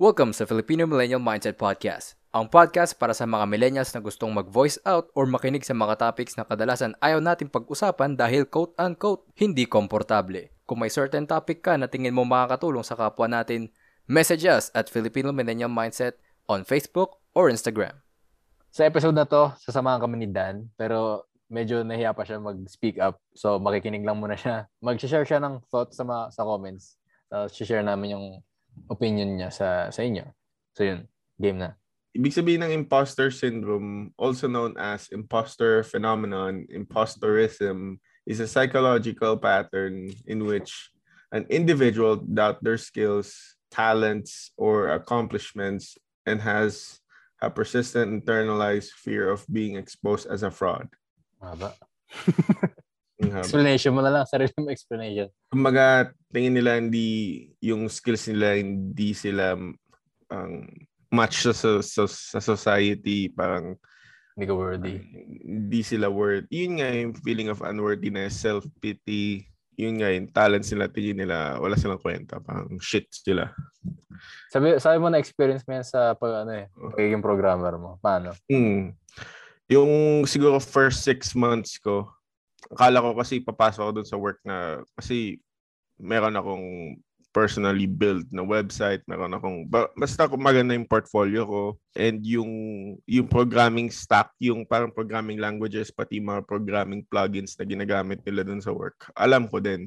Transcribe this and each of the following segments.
Welcome sa Filipino Millennial Mindset Podcast, ang podcast para sa mga millennials na gustong mag-voice out or makinig sa mga topics na kadalasan ayaw natin pag-usapan dahil quote-unquote hindi komportable. Kung may certain topic ka na tingin mo makakatulong sa kapwa natin, message us at Filipino Millennial Mindset on Facebook or Instagram. Sa episode na to, sasamahan kami ni Dan, pero medyo nahiya pa siya mag-speak up. So makikinig lang muna siya. Mag-share siya ng thoughts sa, mga, sa comments. Tapos share namin yung opinion niya sa sa inyo. So yun, game na. Ibig sabihin ng imposter syndrome, also known as imposter phenomenon, imposterism, is a psychological pattern in which an individual doubt their skills, talents, or accomplishments and has a persistent internalized fear of being exposed as a fraud. Haba. explanation mo na lang, sarili mo explanation. Kumbaga, tingin nila hindi, yung skills nila, hindi sila ang um, match sa, sa, sa society, parang hindi ka worthy. Uh, hindi sila worth. Yun nga yung feeling of unworthiness, self-pity, yun nga yung talents nila, tingin nila, wala silang kwenta, parang shit sila. Sabi, sabi mo na experience mo yan sa pag, ano eh, pagiging programmer mo. Paano? Hmm. Yung siguro first six months ko, akala ko kasi papasok ako dun sa work na kasi meron akong personally built na website, meron akong basta kung maganda yung portfolio ko and yung yung programming stack, yung parang programming languages pati mga programming plugins na ginagamit nila dun sa work. Alam ko din.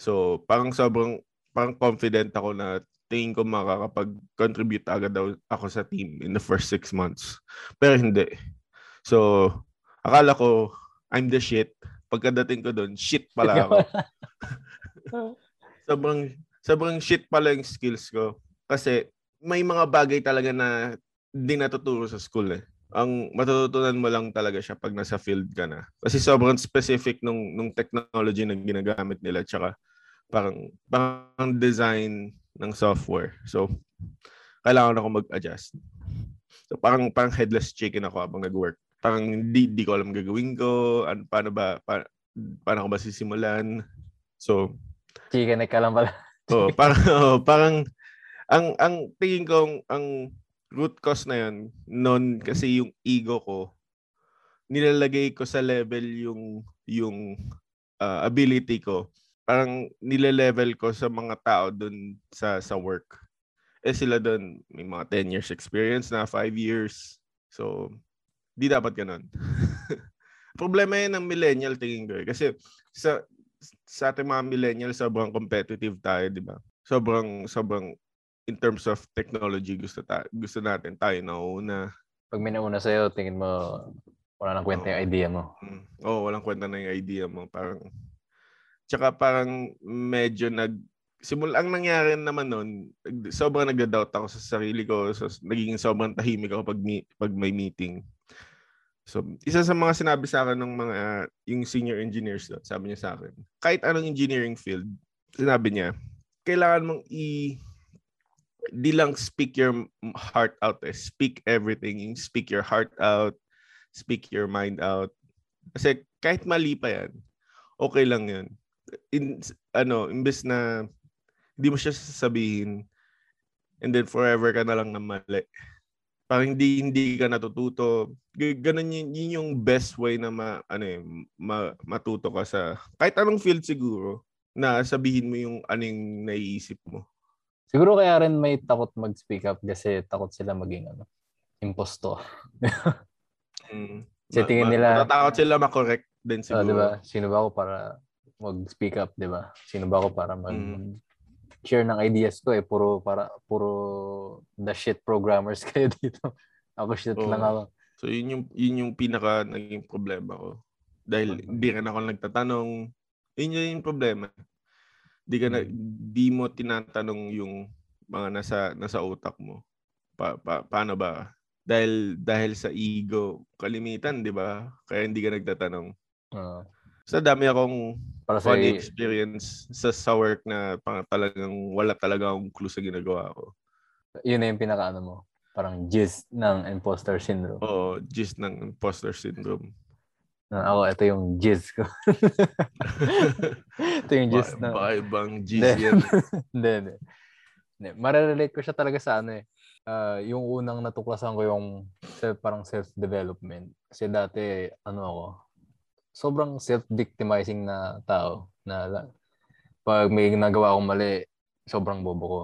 So, parang sobrang parang confident ako na tingin ko makakapag-contribute agad daw ako sa team in the first six months. Pero hindi. So, akala ko I'm the shit. Pagkadating ko doon, shit pala ako. sobrang, sobrang shit pala yung skills ko. Kasi may mga bagay talaga na hindi natuturo sa school eh. Ang matututunan mo lang talaga siya pag nasa field ka na. Kasi sobrang specific nung, nung technology na ginagamit nila. Tsaka parang, parang design ng software. So, kailangan ako mag-adjust. So, parang, parang headless chicken ako habang nag-work parang hindi, hindi ko alam gagawin ko, ano, paano ba, pa, paano ko ba sisimulan. So, chicken ka lang pala. oh, parang, oh, parang, ang, ang tingin ko, ang root cause na yun, noon kasi yung ego ko, nilalagay ko sa level yung, yung uh, ability ko. Parang nile-level ko sa mga tao dun sa, sa work. Eh sila dun, may mga 10 years experience na, 5 years. So, Di dapat ganun. Problema yan ng millennial tingin ko eh. Kasi sa sa ating mga millennial, sobrang competitive tayo, di ba? Sobrang, sobrang in terms of technology, gusto, ta- gusto natin tayo na una. Pag may nauna sa'yo, tingin mo, wala nang kwenta oh. yung idea mo. Mm. Oo, oh, walang kwenta na yung idea mo. Parang, tsaka parang medyo nag, simula ang nangyari naman noon, sobrang nagda-doubt ako sa sarili ko. So, naging sobrang tahimik ako pag, pag may meeting. So, isa sa mga sinabi sa akin ng mga yung senior engineers doon, sabi niya sa akin, kahit anong engineering field, sinabi niya, kailangan mong i di lang speak your heart out eh. Speak everything. Speak your heart out. Speak your mind out. Kasi kahit mali pa yan, okay lang yun. In, ano, imbes na hindi mo siya sasabihin and then forever ka na lang na mali parang hindi hindi ka natututo. Ganun yun, yun yung best way na ma, ano eh, ma, matuto ka sa kahit anong field siguro na sabihin mo yung anong naiisip mo. Siguro kaya rin may takot mag-speak up kasi takot sila maging ano, imposto. mm. Kasi tingin nila... Natatakot sila makorek din siguro. Uh, diba? Sino ba ako para mag-speak up, di ba? Sino ba ako para mag... Mm share ng ideas ko eh puro para puro the shit programmers kayo dito. Ako shit oh. lang ako. So yun yung yun yung pinaka naging problema ko. Dahil hindi ka na ako nagtatanong. Yun yung problema. Di ka na, hmm. di mo tinatanong yung mga nasa nasa utak mo. Pa, pa, paano ba? Dahil dahil sa ego, kalimitan, 'di ba? Kaya hindi ka nagtatanong. Uh. So dami akong para sa funny experience sa, sa work na pang talagang wala talaga akong clue sa ginagawa ko. Yun na yung pinaka mo. Parang gist ng imposter syndrome. Oo, gist ng imposter syndrome. Na ako, ito yung gist ko. ito yung gist na. Baka ibang gist yan. Hindi, hindi. Hindi, Marerelate ko siya talaga sa ano eh. Ah, yung unang natuklasan ko yung self, parang self-development. Kasi dati, ano ako, sobrang self-victimizing na tao. Na pag may ginagawa akong mali, sobrang bobo ko.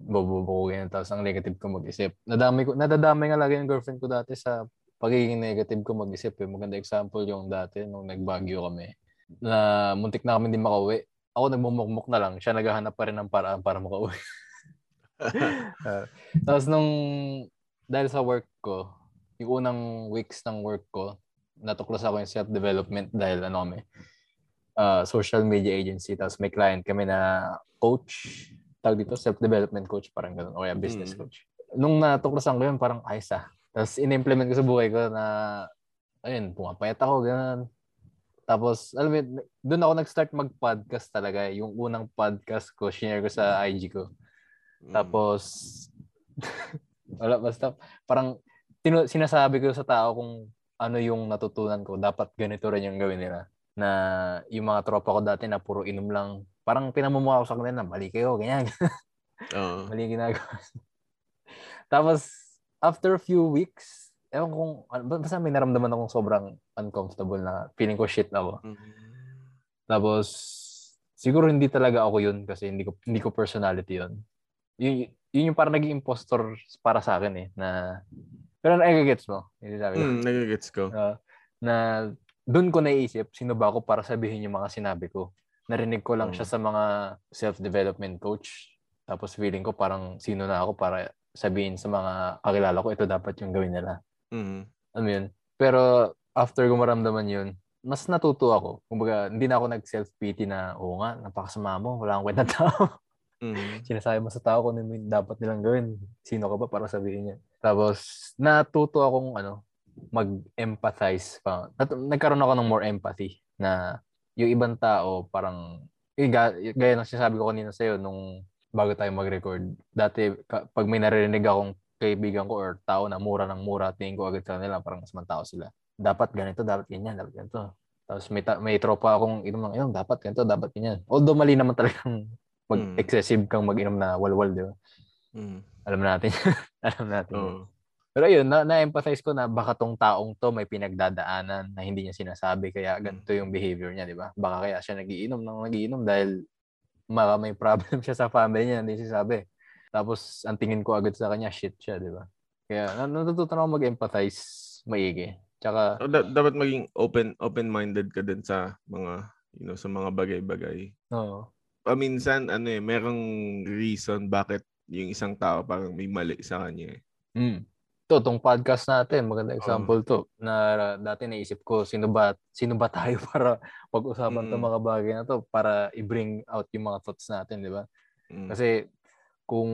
Bobo ko ganyan. Tapos ang negative ko mag-isip. Nadami ko, nadadamay nga lagi yung girlfriend ko dati sa pagiging negative ko mag-isip. Eh. Maganda example yung dati nung nagbagyo kami. Na muntik na kami hindi makauwi. Ako nagmumukmuk na lang. Siya naghahanap pa rin ng paraan para makauwi. Ah, tapos nung dahil sa work ko, yung unang weeks ng work ko, natuklas ako yung self-development dahil ano kami, uh, social media agency. Tapos may client kami na coach, tawag dito, self-development coach, parang ganun, o kaya business Mm. coach. Nung natuklasan ko yun, parang ayos ah. Tapos in-implement ko sa buhay ko na, ayun, pumapayat ako, ganun. Tapos, alam mo, doon ako nag-start mag-podcast talaga. Yung unang podcast ko, share ko sa IG ko. Mm. Tapos, wala, basta, parang, tinu- sinasabi ko sa tao kung ano yung natutunan ko, dapat ganito rin yung gawin nila. Na yung mga tropa ko dati na puro inom lang, parang pinamumukha ko sa kanila na mali kayo, ganyan. Oo. mali ginagawa. Tapos, after a few weeks, ewan kung, ano, basta may naramdaman akong sobrang uncomfortable na feeling ko shit ako. Mm. Tapos, siguro hindi talaga ako yun kasi hindi ko, hindi ko personality yun. Yun, yun yung parang naging impostor para sa akin eh, na, pero nagigets mo, hindi sabi ko. Mm, nagigets ko. Ah, na doon ko naisip, sino ba ako para sabihin yung mga sinabi ko. Narinig ko lang Mm. siya sa mga self-development coach. Tapos feeling ko parang sino na ako para sabihin sa mga kakilala ko, ito dapat yung gawin nila. Mm. Ano yun? Pero after ko maramdaman yun, mas natuto ako. Kumbaga, hindi na ako nag-self-pity na, oo nga, napakasama mo, wala akong kwenta tao. Mm. Sinasabi mo sa tao kung ano dapat nilang gawin. Sino ka ba para sabihin niya? Tapos, natuto akong ano, mag-empathize pa. Nat- nagkaroon ako ng more empathy na yung ibang tao parang, eh, ga- gaya ng sinasabi ko kanina sa'yo nung bago tayo mag-record. Dati, ka- pag may naririnig akong kaibigan ko or tao na mura ng mura, tingin ko agad sa kanila, parang mas tao sila. Dapat ganito, dapat ganyan, dapat ganito. Tapos may, ta- may tropa akong inom ng inom, dapat ganito, dapat ganyan. Although mali naman talagang mag-excessive kang mag-inom na walwal, di ba? Mm. Alam natin. Alam natin. Oo. Pero ayun, na- na-empathize ko na baka tong taong to may pinagdadaanan na hindi niya sinasabi kaya ganito yung behavior niya, di ba? Baka kaya siya nagiinom nang nagiinom dahil baka may problem siya sa family niya, hindi siya sabi. Tapos ang tingin ko agad sa kanya, shit siya, di ba? Kaya na- natutunan ako mag-empathize maigi. Tsaka, So, da- dapat maging open open-minded ka din sa mga you know sa mga bagay-bagay. oo. Paminsan ano eh merong reason bakit yung isang tao parang may mali sa kanya. eh. Mm. To, tong podcast natin, maganda example to. Na dati naisip ko, sino ba, sino ba tayo para pag-usapan Mm. tong mga bagay na to para i-bring out yung mga thoughts natin, di ba? Mm. Kasi kung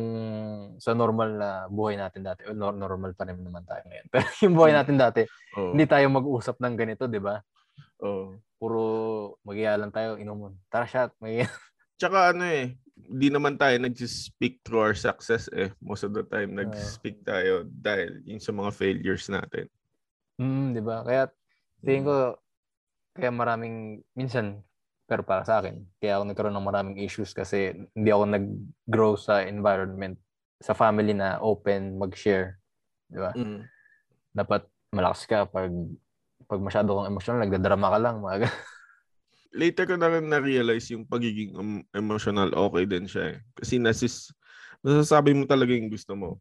sa normal na buhay natin dati, nor- normal pa rin naman tayo ngayon. Pero yung buhay Mm. natin dati, Oo. hindi tayo mag-usap ng ganito, di ba? Oo. Puro magiyalan tayo, inumun. Tara shot, magiyalan. Tsaka ano eh, di naman tayo nag-speak through our success eh. Most of the time, Ah. nag-speak tayo dahil yung sa mga failures natin. Mm, di ba? Kaya tingin ko, kaya maraming, minsan, pero para sa akin, kaya ako nagkaroon ng maraming issues kasi hindi ako nag-grow sa environment, sa family na open, mag-share. Di ba? Mm. Dapat malakas ka pag pag masyado kang emotional, nagdadrama ka lang. Mga Later ko na rin na-realize yung pagiging em- emotional, okay din siya eh. Kasi nasis, nasasabi mo talaga yung gusto mo.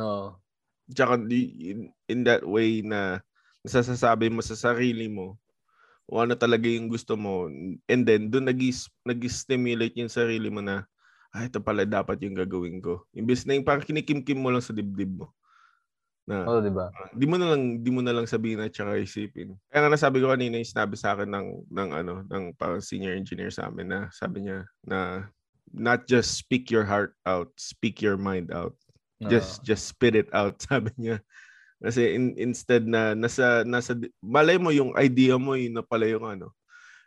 Oo. Tsaka di, in, in that way na nasasabi mo sa sarili mo kung ano talaga yung gusto mo. And then, doon nag nag-stimulate yung sarili mo na, ah, ito pala dapat yung gagawin ko. Imbes na yung parang kinikimkim mo lang sa dibdib mo. Na, Oo, di ba? ah, di mo na lang di mo na lang sabihin at saka isipin. Kaya nga nasabi ko kanina yung sinabi sa akin ng ng ano ng parang senior engineer sa amin na sabi niya na not just speak your heart out, speak your mind out just just spit it out sabi niya kasi in, instead na nasa nasa malay mo yung idea mo yun na pala yung ano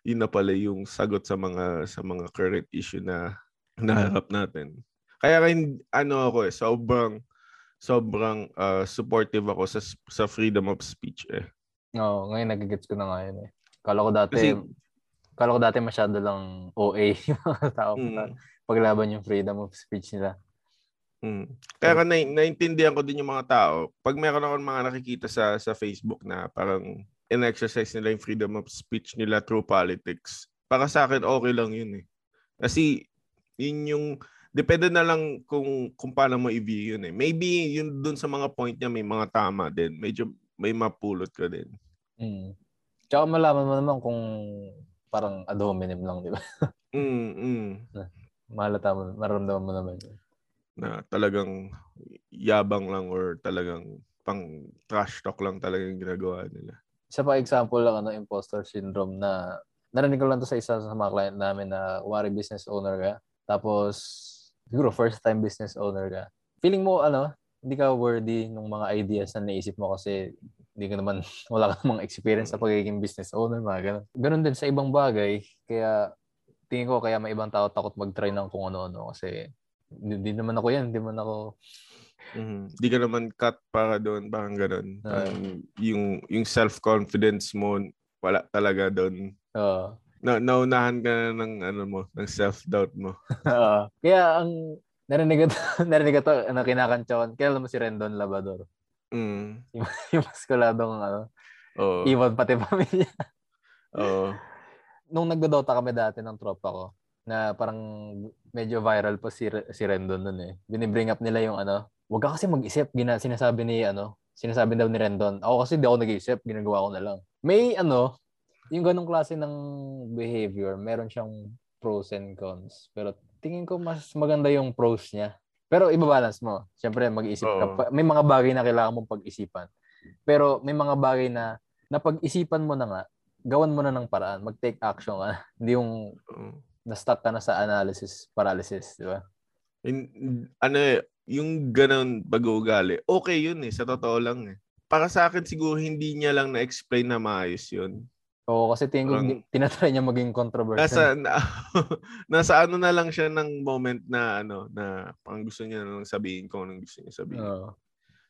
yun na pala yung sagot sa mga sa mga current issue na naharap natin kaya rin ano ako eh sobrang sobrang uh, supportive ako sa sa freedom of speech eh Oo, ngayon nagigets ko na nga yun eh. Kala ko dati, Kasi- kala ko dati masyado lang OA yung mga tao Mm. paglaban yung freedom of speech nila. Mm. Kaya na, naintindihan ko din yung mga tao. Pag meron ako mga nakikita sa sa Facebook na parang in-exercise nila yung freedom of speech nila through politics, para sa akin okay lang yun eh. Kasi yun yung depende na lang kung kung paano mo i-view yun eh. Maybe yun dun sa mga point niya may mga tama din. Medyo may mapulot ka din. Mm. Tsaka malaman mo naman kung parang ad hominem lang, di ba? mm, mm. Mahalata mo, maramdaman mo naman yun na talagang yabang lang or talagang pang trash talk lang talaga yung ginagawa nila. Isa pa example lang ano, imposter syndrome na narinig ko lang to sa isa sa mga client namin na wari business owner ka. Tapos siguro first time business owner ka. Feeling mo ano, hindi ka worthy ng mga ideas na naisip mo kasi hindi ka naman, wala ka namang experience sa pagiging business owner, mga ganun. Ganun din sa ibang bagay, kaya tingin ko kaya may ibang tao takot mag-try ng kung ano-ano kasi hindi naman ako yan, hindi naman ako mm Hindi ka naman cut para doon, parang ganoon. Uh, yung yung self-confidence mo wala talaga doon. Oo. Uh, na naunahan ka na ng ano mo, ng self-doubt mo. Oo. Kaya ang narinig ko, narinig ko to, ano, kinakantsawan. Kaya alam mo si Rendon Labador. Mm. Yung, yung maskuladong ano, Oo. Iwan pati pamilya. Oo. Nung nagdodota kami dati ng tropa ko, na parang medyo viral po si, si Rendon nun eh. Binibring up nila yung ano, wag ka kasi mag-isip, gina, sinasabi ni ano, sinasabi daw ni Rendon. Ako kasi di ako nag-iisip, ginagawa ko na lang. May ano, yung ganong klase ng behavior, meron siyang pros and cons. Pero tingin ko mas maganda yung pros niya. Pero ibabalance mo. Siyempre, mag-isip ka. May mga bagay na kailangan mong pag-isipan. Pero may mga bagay na napag-isipan mo na nga, gawan mo na ng paraan. Mag-take action ka. Hindi yung na-stuck ka na sa analysis paralysis, di ba? In, ano yung ganun pag-uugali, okay yun eh, sa totoo lang eh. Para sa akin siguro hindi niya lang na-explain na maayos yun. Oo, kasi tingin ko um, tinatry niya maging controversial. Nasa, na, nasa ano na lang siya ng moment na ano, na pang gusto niya lang sabihin ko anong gusto niya sabihin. Oo.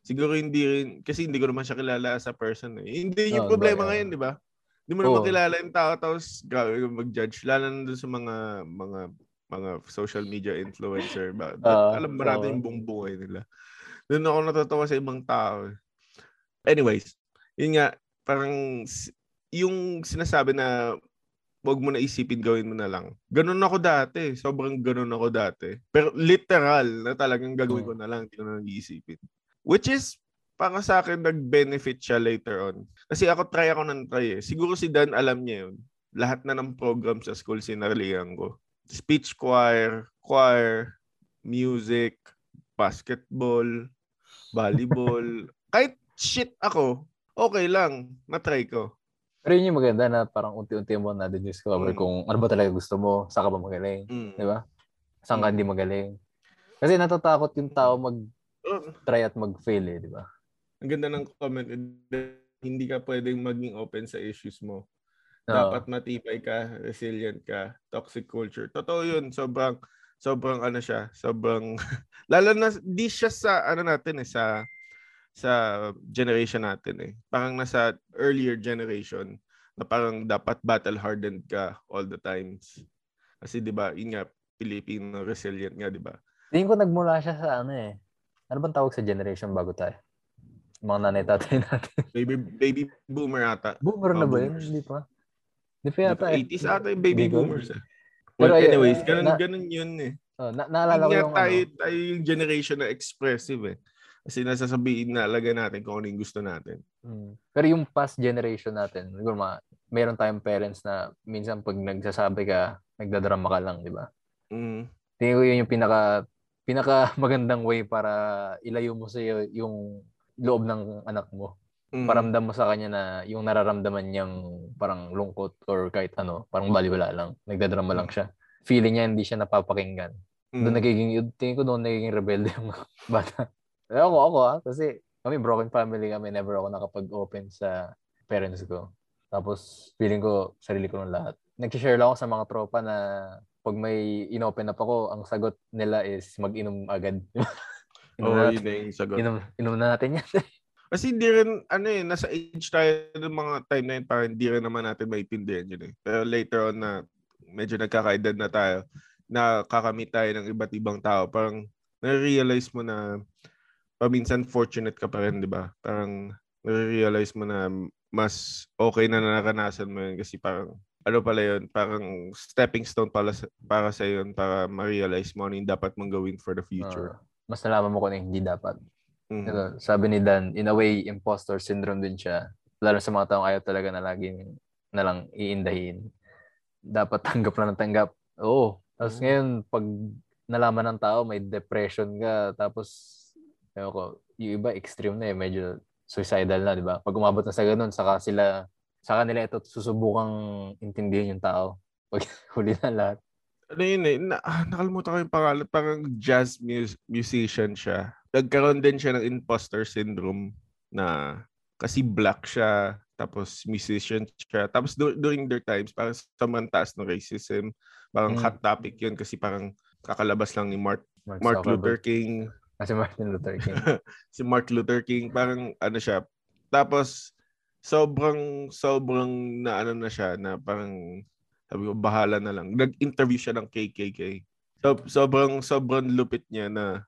Siguro hindi rin, kasi hindi ko naman siya kilala as a person eh. Hindi yung oh, problema ba, ngayon, di ba? Hindi mo naman oh. kilala yung tao tapos mag-judge. Lalo na doon sa mga mga mga social media influencer. Ba? Uh, alam ba natin uh, yung buong buhay nila. Doon ako natatawa sa ibang tao. Anyways, yun nga, parang yung sinasabi na wag mo na isipin, gawin mo na lang. Ganun ako dati. Sobrang ganun ako dati. Pero literal na talagang gagawin ko na lang. Hindi ko na nag-iisipin. Which is para sa akin nag-benefit siya later on. Kasi ako try ako ng try eh. Siguro si Dan alam niya yun. Lahat na ng program sa school sinarlihan ko. Speech choir, choir, music, basketball, volleyball. Kahit shit ako, okay lang. Na-try ko. Pero yun yung maganda na parang unti-unti mo na din discover mm. kung ano ba talaga gusto mo, saan ka ba magaling. Mm. Di ba? Saan ka mm. hindi magaling. Kasi natatakot yung tao mag try at mag-fail eh, di ba? ang ganda ng comment, hindi ka pwedeng maging open sa issues mo. No. Dapat matibay ka, resilient ka, toxic culture. Totoo yun, sobrang, sobrang ano siya, sobrang, lalo na, di siya sa, ano natin eh, sa, sa generation natin eh. Parang nasa earlier generation na parang dapat battle hardened ka all the times. Kasi 'di ba, yun nga Filipino resilient nga 'di ba? Tingin ko nagmula siya sa ano eh. Ano bang tawag sa generation bago tayo? Mga nanay tatay natin. baby baby boomer ata. Boomer na ba yun? Hindi pa. Hindi pa yata. 80s ata yung baby boomers. Eh. Well, Pero anyways, ganun, na, ganun yun eh. Oh, na, naalala ko yung tayo, ano. tayo yung generation na expressive eh. Kasi nasasabihin na alaga natin kung ano yung gusto natin. Hmm. Pero yung past generation natin, siguro ma, meron tayong parents na minsan pag nagsasabi ka, nagdadrama ka lang, di ba? Mm. Tingin ko yun yung pinaka pinaka magandang way para ilayo mo sa yung loob ng anak mo. Mm. Paramdam mo sa kanya na yung nararamdaman niyang parang lungkot or kahit ano, parang baliwala lang. Nagdadrama lang siya. Feeling niya hindi siya napapakinggan. Mm. Doon nagiging, tingin ko doon nagiging rebelde yung bata. Eh, ako, ako ah, kasi kami broken family kami, never ako nakapag-open sa parents ko. Tapos feeling ko sarili ko ng lahat. Nag-share lang ako sa mga tropa na pag may inopen up ako, ang sagot nila is mag-inom agad. Oo, oh, yun na yung sagot. Inom, inom na natin yan. Kasi hindi rin, ano eh, nasa age tayo ng mga time na yun, parang hindi rin naman natin maitindihan yun eh. Pero later on na medyo nagkakaedad na tayo, nakakamit tayo ng iba't ibang tao, parang nare-realize mo na paminsan fortunate ka pa rin, di ba? Parang nare-realize mo na mas okay na naranasan mo yun kasi parang ano pala yun, parang stepping stone pala sa, para sa yun para ma-realize mo ano yung dapat mong gawin for the future. Uh, mas nalaman mo kung ano hindi dapat. Mhm. Ito, sabi ni Dan, in a way, imposter syndrome din siya. Lalo sa mga taong ayaw talaga na laging na lang iindahin. Dapat tanggap na ng tanggap. Oo. Tapos Mhm. ngayon, pag nalaman ng tao, may depression ka, tapos, ewan ko, yung iba extreme na eh, medyo suicidal na, di ba? Pag umabot na sa ganun, saka sila, saka nila ito susubukang intindihin yung tao. Pag huli na lahat. ano yun eh, na, ah, nakalimutan ko yung pangalan, parang jazz mus- musician siya. Nagkaroon din siya ng imposter syndrome na kasi black siya, tapos musician siya. Tapos dur- during their times, parang sobrang taas ng racism. Parang Mm. hot topic yun kasi parang kakalabas lang ni Mark, Mark, Mark Zuckerberg. Luther King. Kasi Martin Luther King. si Mark Luther King, parang ano siya. Tapos, sobrang, sobrang na ano na siya, na parang, sabi ko, bahala na lang. Nag-interview siya ng KKK. So, sobrang, sobrang lupit niya na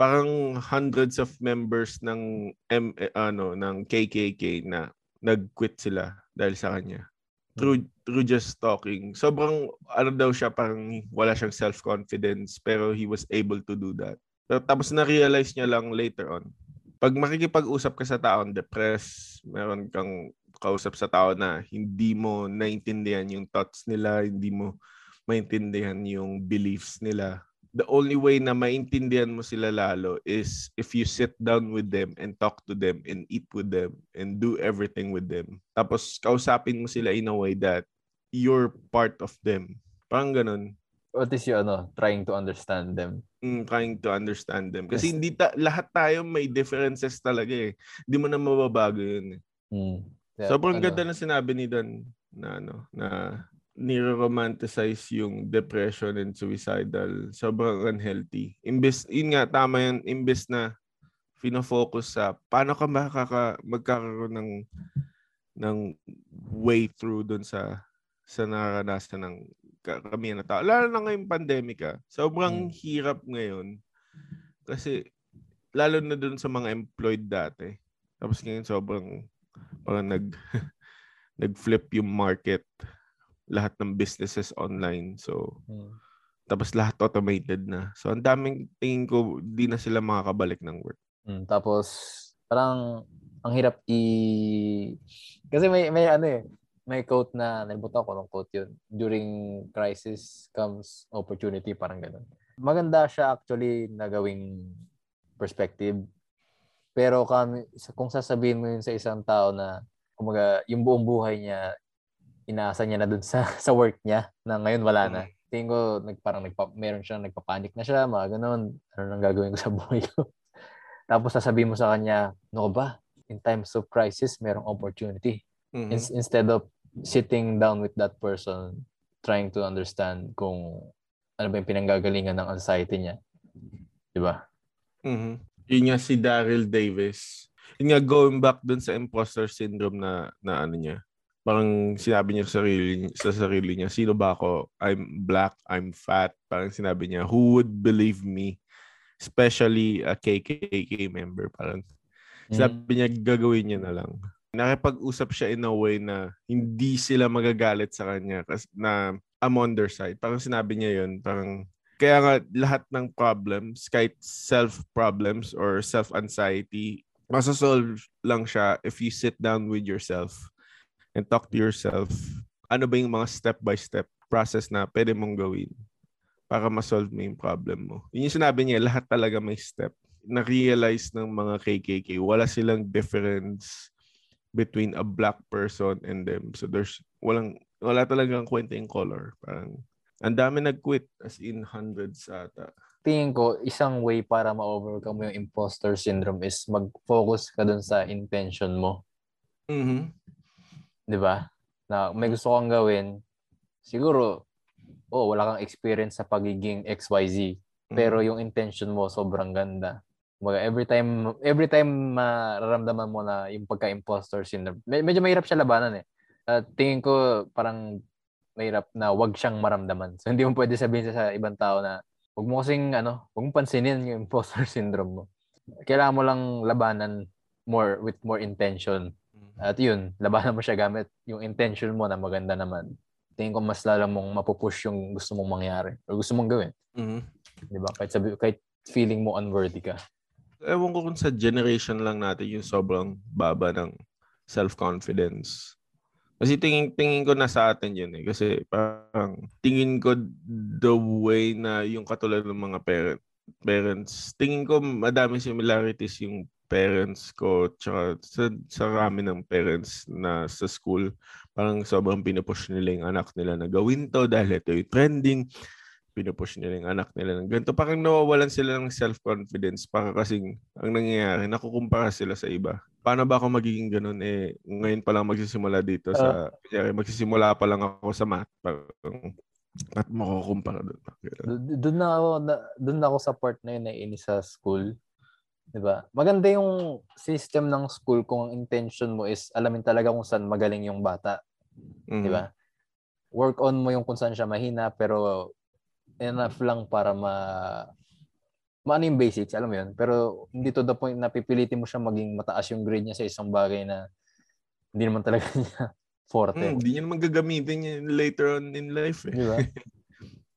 parang hundreds of members ng M, ano, ng KKK na nag-quit sila dahil sa kanya. Through, through just talking. Sobrang, ano daw siya, parang wala siyang self-confidence, pero he was able to do that. Tapos na-realize niya lang later on. Pag makikipag-usap ka sa tao, depressed, meron kang kausap sa tao na hindi mo naintindihan yung thoughts nila, hindi mo maintindihan yung beliefs nila. The only way na maintindihan mo sila lalo is if you sit down with them and talk to them and eat with them and do everything with them. Tapos kausapin mo sila in a way that you're part of them. Parang ganun. What is your, ano, trying to understand them? Mm, trying to understand them. Kasi Yes. hindi ta- lahat tayo may differences talaga eh. Hindi mo na mababago yun. eh. Hmm. Yeah, Sobrang ano, ganda ng sinabi ni Dan na ano, na nire-romanticize yung depression and suicidal. Sobrang unhealthy. Imbes, yun nga, tama yan, imbes na fino-focus sa paano ka makaka, magkakaroon ng ng way through dun sa sa naranasan ng karamihan na tao. Lalo na ngayong pandemic ah. Sobrang Mm. hirap ngayon. Kasi lalo na dun sa mga employed dati. Tapos ngayon sobrang parang nag nag-flip yung market. Lahat ng businesses online. So hmm. tapos lahat automated na. So ang daming tingin ko di na sila makakabalik ng work. Mm, tapos parang ang hirap i kasi may may ano eh may quote na nalimutan ko ng quote yun. During crisis comes opportunity parang ganun. Maganda siya actually na gawing perspective. Pero kami, kung sasabihin mo yun sa isang tao na kumaga yung buong buhay niya inaasa niya na dun sa sa work niya na ngayon wala na. Tingin ko nag, parang nagpa, meron siya nagpapanik na siya mga ganun. Ano nang gagawin ko sa buhay ko? Tapos sasabihin mo sa kanya, no ba, in times of crisis, merong opportunity. Mhm. In- instead of sitting down with that person, trying to understand kung ano ba yung pinanggagalingan ng anxiety niya. Di ba? Mhm. Yun nga si Daryl Davis. Yun nga going back dun sa imposter syndrome na na ano niya. Parang sinabi niya sa sarili, sa sarili niya, sino ba ako? I'm black, I'm fat. Parang sinabi niya, who would believe me? Especially a KKK member. Parang sabi niya, gagawin niya na lang. Nakipag-usap siya in a way na hindi sila magagalit sa kanya kasi na I'm on their side. Parang sinabi niya yun, parang kaya nga lahat ng problems, kahit self-problems or self-anxiety, masasolve lang siya if you sit down with yourself and talk to yourself. Ano ba yung mga step-by-step process na pwede mong gawin para masolve mo yung problem mo. Yun yung sinabi niya, lahat talaga may step. Na-realize ng mga KKK, wala silang difference between a black person and them. So there's walang wala talagang kwenta yung color. Parang ang dami nag-quit as in hundreds ata. Tingin ko, isang way para ma-overcome mo yung imposter syndrome is mag-focus ka dun sa intention mo. Mhm. Di ba? Na may gusto kang gawin, siguro, oh, wala kang experience sa pagiging XYZ. Pero yung intention mo sobrang ganda. Kumbaga, every time every time mararamdaman mo na yung pagka-imposter syndrome, med- medyo mahirap siya labanan eh. At tingin ko parang mahirap na wag siyang maramdaman. So hindi mo pwede sabihin sa, sa ibang tao na Huwag mo kasing, ano, huwag mo pansinin yung imposter syndrome mo. Kailangan mo lang labanan more, with more intention. At yun, labanan mo siya gamit yung intention mo na maganda naman. Tingin ko mas lalo mong mapupush yung gusto mong mangyari or gusto mong gawin. Mhm. Di ba? Kahit, sabi, kahit feeling mo unworthy ka. Ewan ko kung sa generation lang natin yung sobrang baba ng self-confidence. Kasi tingin, tingin ko na sa atin yun eh. Kasi parang tingin ko the way na yung katulad ng mga parent, parents, tingin ko madami similarities yung parents ko tsaka sa, sa rami ng parents na sa school. Parang sobrang pinupush nila yung anak nila na gawin to dahil ito yung trending pinupush nila yung anak nila ng ganito. Parang nawawalan sila ng self-confidence para kasing ang nangyayari, nakukumpara sila sa iba. Paano ba ako magiging ganun? Eh, ngayon pa lang magsisimula dito sa, uh, magsisimula pa lang ako sa math. Parang, at makukumpara doon. Doon na ako, doon na ako sa part na yun na ini sa school. 'di ba? Maganda yung system ng school kung ang intention mo is alamin talaga kung saan magaling yung bata. Mm-hmm. 'Di ba? Work on mo yung kung saan siya mahina pero enough lang para ma maano yung basics, alam mo yun. Pero hindi to the point na pipilitin mo siya maging mataas yung grade niya sa isang bagay na hindi naman talaga niya forte. Hmm, hindi niya naman gagamitin niya later on in life. Eh. Di ba?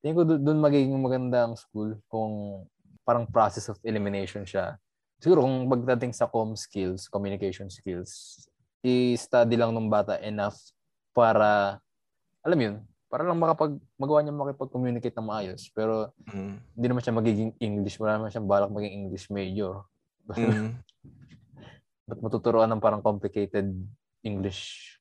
Tingin ko doon magiging maganda ang school kung parang process of elimination siya. Siguro kung pagdating sa com skills, communication skills, i-study lang ng bata enough para, alam yun, para lang makapag magawa niya makipag-communicate ng maayos. Pero mm. hindi naman siya magiging English. Wala naman siyang balak maging English major. Mm. Ba't matuturuan ng parang complicated English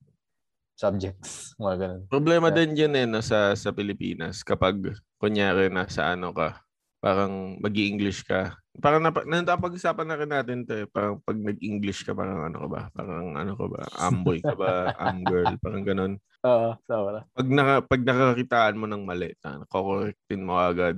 subjects, mga ganun. Problema yeah. din yun eh, no, sa, sa Pilipinas. Kapag, kunyari, nasa ano ka, parang mag english ka. Parang nap- napag-usapan na rin natin to eh. Parang pag nag-English ka, parang ano ka ba? Parang ano ka ba? Amboy ka ba? Am-girl? Parang ganun. Oo, uh, Pag, naka, pag nakakitaan mo ng mali, kokorektin mo agad,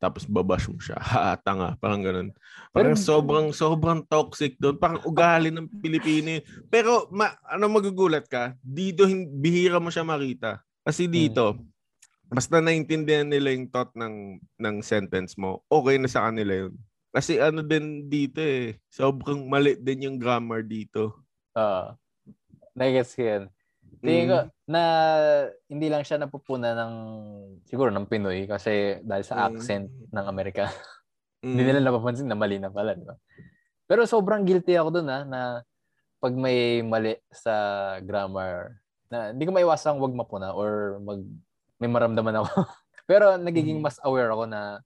tapos babash mo siya. Ha, tanga. Parang ganun. Parang Pero, sobrang, sobrang toxic doon. Parang ugali ng Pilipino. Pero, ma, ano magugulat ka? Dito, bihira mo siya makita. Kasi hmm. dito, hmm. basta naintindihan nila yung thought ng, ng sentence mo, okay na sa kanila yun. Kasi ano din dito eh, sobrang mali din yung grammar dito. Oo. Uh, Nagets ko yan. Tingin ko mm. na hindi lang siya napupunan ng siguro ng Pinoy kasi dahil sa accent mm. ng Amerika. mm. hindi nila napapansin na mali na pala, di ba? Pero sobrang guilty ako doon ha, na pag may mali sa grammar na hindi ko maiwasang wag mapuna or mag may maramdaman ako. Pero nagiging mm. mas aware ako na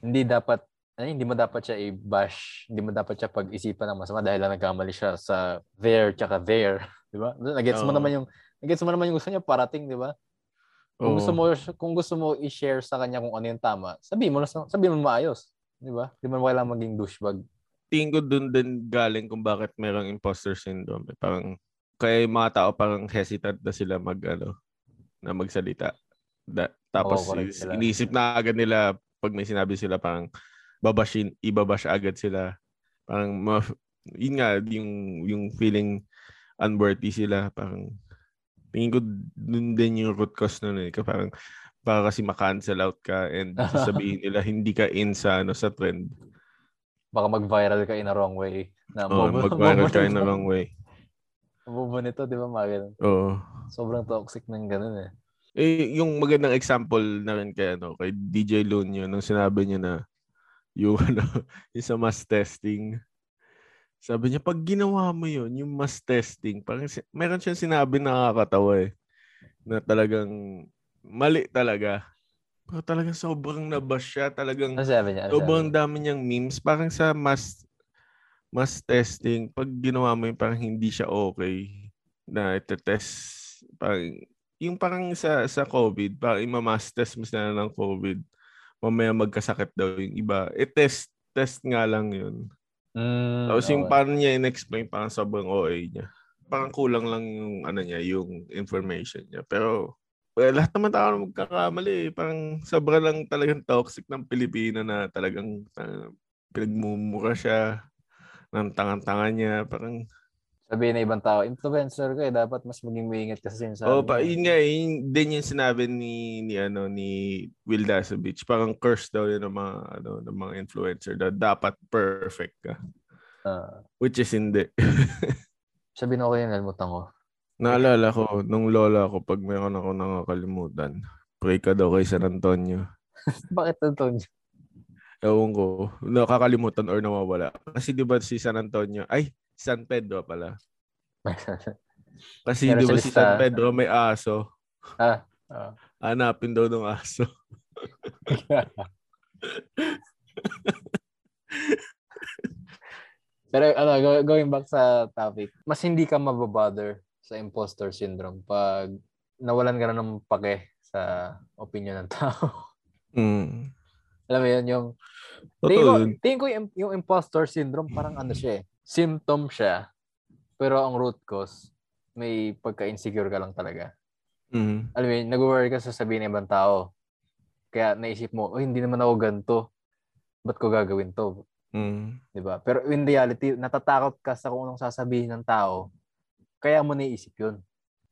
hindi dapat ay, hindi mo dapat siya i-bash, hindi mo dapat siya pag-isipan ng masama dahil lang nagkamali siya sa there tsaka there, di ba? Nagets oh. mo naman yung Gets mo naman yung gusto niya parating, di ba? Kung oh. gusto mo kung gusto mo i-share sa kanya kung ano yung tama, sabihin mo na sabihin mo maayos, di ba? Di mo kailangan maging douchebag. Tingin ko dun din galing kung bakit merong imposter syndrome. Eh. Parang kaya yung mga tao parang hesitant na sila mag ano, na magsalita. Da, tapos oh, is, inisip na agad nila pag may sinabi sila parang babashin, ibabash agad sila. Parang ma, yun nga yung yung feeling unworthy sila parang Tingin ko dun din yung root cause nun eh. Parang para kasi ma-cancel out ka and sasabihin nila hindi ka in sa ano sa trend. Baka mag-viral ka in a wrong way. Na oh, mag-viral ka in a wrong way. Mabubo nito, di ba, Magal? Oo. Sobrang toxic ng ganun eh. Eh, yung magandang example na rin kay, ano, kay DJ Loon yun, nung sinabi niya na yung, ano, yung sa mass testing, sabi niya, pag ginawa mo yun, yung mass testing, parang meron siyang sinabi na nakakatawa eh. Na talagang mali talaga. Pero talagang sobrang nabash siya. Talagang ano sabi niya? Ano sobrang dami niyang memes. Parang sa mass, mass testing, pag ginawa mo yun, parang hindi siya okay na ite-test. Parang, yung parang sa sa COVID, parang ima-mass test mo sila ng COVID. Mamaya magkasakit daw yung iba. E-test, test nga lang yun. Mm, Tapos yung paano niya in-explain, parang sobrang OA niya. Parang kulang lang yung ano niya, yung information niya. Pero well, lahat naman tao na magkakamali. Eh. Parang sobra lang talagang toxic ng Pilipino na talagang uh, pinagmumura siya ng tangan-tangan niya. Parang Sabihin na ibang tao, influencer ka eh, dapat mas maging maingat ka sa sinasabi. Oh, pa, yun nga, yun din yung sinabi ni ni ano ni Will Dasovich. Parang curse daw yun ng mga ano ng mga influencer na dapat perfect ka. Ah, Which is hindi. sabihin ako yun, nalimutan ko. Naalala ko nung lola ko pag meron ako nakakalimutan. Pray ka daw kay San Antonio. Bakit ito? Ewan ko, nakakalimutan or nawawala. Kasi di ba si San Antonio, ay, San Pedro pala. Kasi Meron di ba si. San Pedro may aso. ah, ah. Hanapin daw ng aso. Pero ano, go- going back sa topic, mas hindi ka mababother sa imposter syndrome pag nawalan ka na ng pake sa opinion ng tao. Mm. Alam mo yun, yung tingin ko, tingin ko yung, yung imposter syndrome parang ano siya eh. Symptom siya. Pero ang root cause, may pagka-insecure ka lang talaga. Mm. Alam mo nag-worry ka sa sabihin ng ibang tao. Kaya naisip mo, oh, hindi naman ako ganito. Ba't ko gagawin to? Mm. 'di ba? Pero in reality, natatakot ka sa kung anong sasabihin ng tao. Kaya mo naiisip 'yun.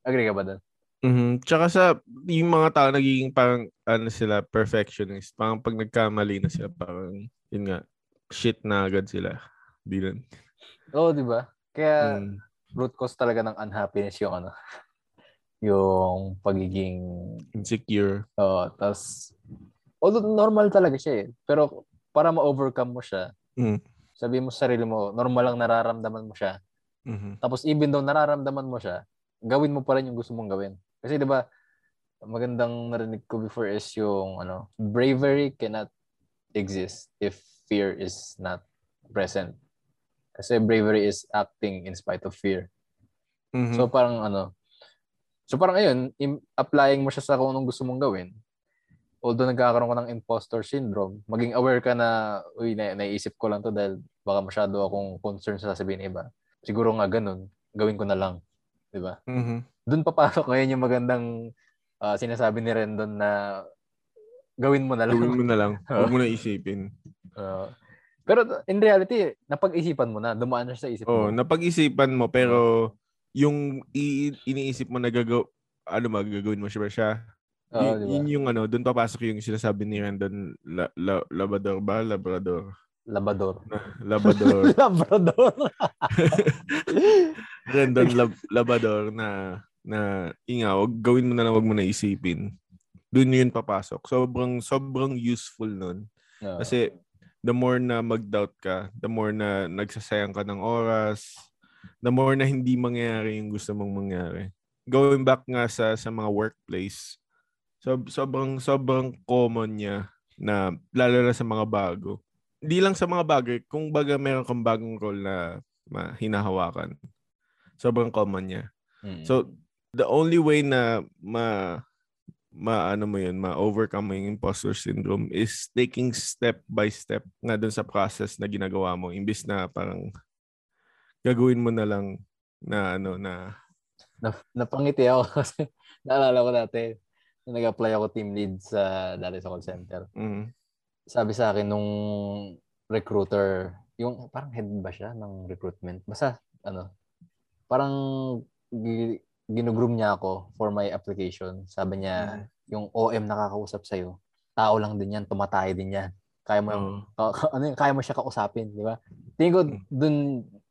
Agree ka ba doon? Mhm. Tsaka sa yung mga tao nagiging parang ano sila perfectionist. Parang pag nagkamali na sila parang yun nga shit na agad sila. Di lang. Oo, 'di ba? Kaya Mm. root cause talaga ng unhappiness yung ano, yung pagiging Insecure. oh, tas although normal talaga siya eh. Pero para ma-overcome mo siya, Mm. sabi mo sa sarili mo, normal lang nararamdaman mo siya. Mhm. Tapos even though nararamdaman mo siya, gawin mo pa rin yung gusto mong gawin. Kasi 'di ba, magandang narinig ko before is yung ano, bravery cannot exist if fear is not present. Kasi bravery is acting in spite of fear. Mhm. So parang ano, so parang ayun, im- applying mo siya sa kung anong gusto mong gawin. Although nagkakaroon ka ng imposter syndrome, maging aware ka na, uy, na, naiisip ko lang to dahil baka masyado akong concerned sa sasabihin iba. Siguro nga ganun, gawin ko na lang. Di ba? Mhm. Doon papasok ngayon yung magandang ah, sinasabi ni Rendon na gawin mo na lang. Gawin mo na lang. Huwag mo na isipin. Ah, pero in reality, napag-isipan mo na, dumaan na sa isip Oh, mo. napag-isipan mo pero yung i- iniisip mo na gagaw ano ba gagawin mo siya siya? Oo, yun, di ba? yun yung ano, doon papasok yung sinasabi ni Randon la, la, Labrador ba? Labrador. Labador. Labrador. Labrador. Randon lab, Labrador na na inga, wag gawin mo na lang, wag mo na isipin. Doon yun papasok. Sobrang sobrang useful nun. Oo. Kasi the more na mag-doubt ka, the more na nagsasayang ka ng oras, the more na hindi mangyayari yung gusto mong mangyari. Going back nga sa sa mga workplace, so, sobrang sobrang common niya na lalo na sa mga bago. Hindi lang sa mga bagay, kung baga meron kang bagong role na ma, hinahawakan. Sobrang common niya. Mm. So the only way na ma ma ano mo yun, ma-overcome mo yung imposter syndrome is taking step by step nga dun sa process na ginagawa mo imbis na parang gagawin mo na lang na ano na na, napangiti ako kasi naalala ko dati nung nag-apply ako team lead sa dati sa call center. mm, Sabi sa akin nung recruiter, yung parang head ba siya ng recruitment? Basta ano, parang ginugroom niya ako for my application. Sabi niya, yung OM nakakausap sa'yo, tao lang din yan, tumatay din yan. Kaya mo, ka- ano yun, kaya mo siya kausapin, di ba? Tingin ko dun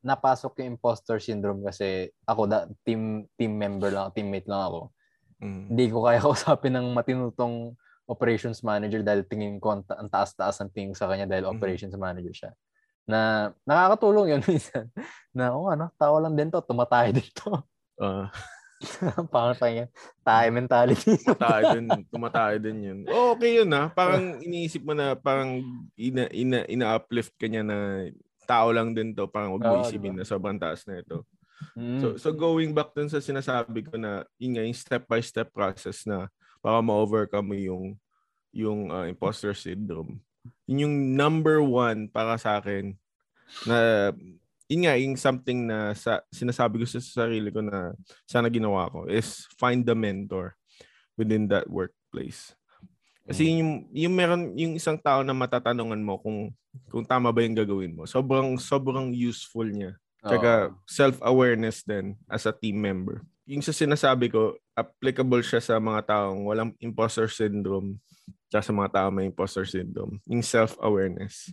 napasok yung imposter syndrome kasi ako da, team team member lang, teammate lang ako. Mm, Hindi ko kaya kausapin ng matinutong operations manager dahil tingin ko ang, ta- ang taas-taas ang tingin sa kanya dahil Mhm. operations manager siya. Na nakakatulong yun minsan. Na, oh ano, tao lang din to, tumatay din to. Parang pa yan, tayo mentality. tayo din, tumatay din yun. Oh, okay yun ah. Parang iniisip mo na parang ina, ina, ina-uplift ka niya na tao lang din to. Parang wag mo isipin diba? na sobrang taas na ito. Mm. So, so going back dun sa sinasabi ko na yun nga, yung step-by-step process na para ma-overcome mo yung, yung uh, imposter syndrome. Yun yung number one para sa akin na yun nga, yung something na sa, sinasabi ko sa sarili ko na sana ginawa ko is find the mentor within that workplace. Kasi yun yung, yung meron yung isang tao na matatanungan mo kung kung tama ba yung gagawin mo. Sobrang sobrang useful niya Tsaka self-awareness din as a team member. Yung sa sinasabi ko, applicable siya sa mga taong walang imposter syndrome tsaka sa mga taong may imposter syndrome. Yung self-awareness.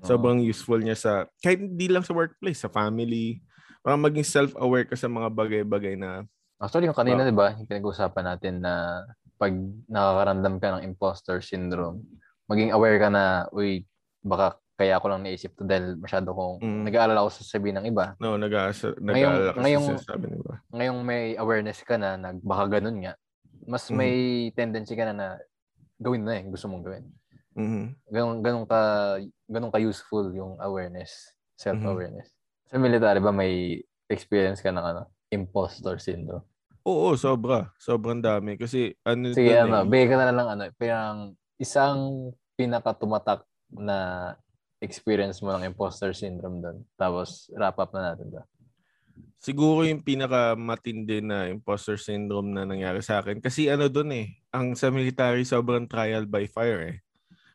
Sobrang useful niya sa, kahit hindi lang sa workplace, sa family. Para maging self-aware ka sa mga bagay-bagay na, Actually, yung kanina, Wow. di ba, yung pinag-usapan natin na pag nakakaramdam ka ng imposter syndrome, maging aware ka na, uy, baka kaya ako lang naisip to dahil masyado kong Mm. nag-aalala ako sa sabihin ng iba. no, nag-aasa, Ngayong- nag-aalala ka ngayong- sa sinasabi nila. Ngayong may awareness ka na, nag, baka ganun nga, mas Mhm. may tendency ka na na gawin na eh, gusto mong gawin. Mhm. Ganun, ganun ka, ganun ka useful yung awareness, self-awareness. Mm-hmm. Sa military ba may experience ka ng ano, imposter syndrome? Oo, sobra. Sobrang dami. Kasi ano Sige, dun ano, eh, bigay ka na lang ano, parang isang pinakatumatak na experience mo ng imposter syndrome doon. Tapos, wrap up na natin doon. siguro yung pinakamatindi na imposter syndrome na nangyari sa akin. Kasi ano dun eh, ang sa military sobrang trial by fire eh.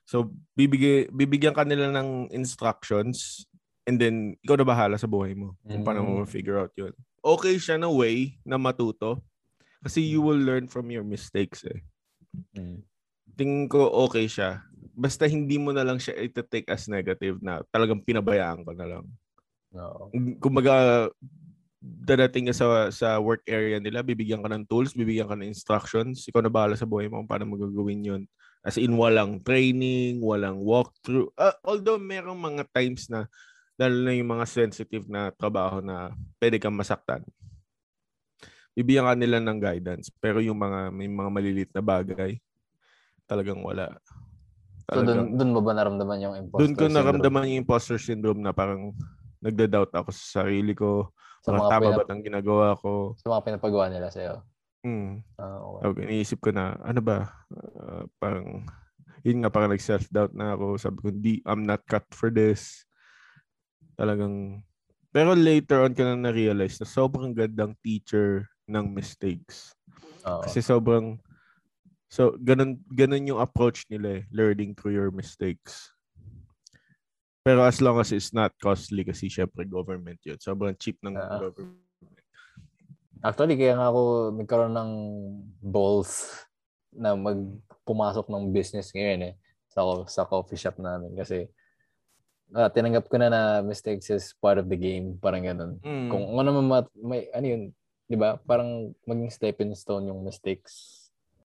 So, bibigay, bibigyan ka nila ng instructions and then ikaw na bahala sa buhay mo kung paano mo Mm. figure out yun. Okay siya na way na matuto kasi you will learn from your mistakes eh. Mm. Tingin ko okay siya. Basta hindi mo na lang siya iti-take as negative na talagang pinabayaan ko na lang. Oo. kumbaga dadating ka sa sa work area nila, bibigyan ka ng tools, bibigyan ka ng instructions, ikaw na bahala sa buhay mo kung paano mo gagawin yun. As in, walang training, walang walkthrough. Ah, although, merong mga times na, lalo na yung mga sensitive na trabaho na pwede kang masaktan. Bibigyan ka nila ng guidance. Pero yung mga, may mga malilit na bagay, talagang wala. So, Talagang, doon, doon mo ba naramdaman yung imposter doon ko syndrome? naramdaman yung imposter syndrome na parang nagda-doubt ako sa sarili ko. Sa Parang mga, tama pinap- ba ang ginagawa ko? sa mga pinapagawa nila sa'yo. Hmm. Ah, okay. Okay, iniisip ko na, ano ba? Ah, parang, yun nga, parang nag-self-doubt na ako. Sabi ko, di, I'm not cut for this. Talagang, pero later on ko na na-realize na sobrang gandang teacher ng mistakes. Oo. Kasi sobrang, so, ganun, ganun yung approach nila eh, learning through your mistakes. Pero as long as it's not costly kasi syempre government yun. Sobrang cheap ng Ah. government. Actually, kaya nga ako nagkaroon ng balls na magpumasok ng business ngayon eh sa, sa coffee shop namin kasi ah, tinanggap ko na na mistakes is part of the game, parang ganun. Mm. Kung ano man mat- may ano yun, 'di ba? Parang maging stepping stone yung mistakes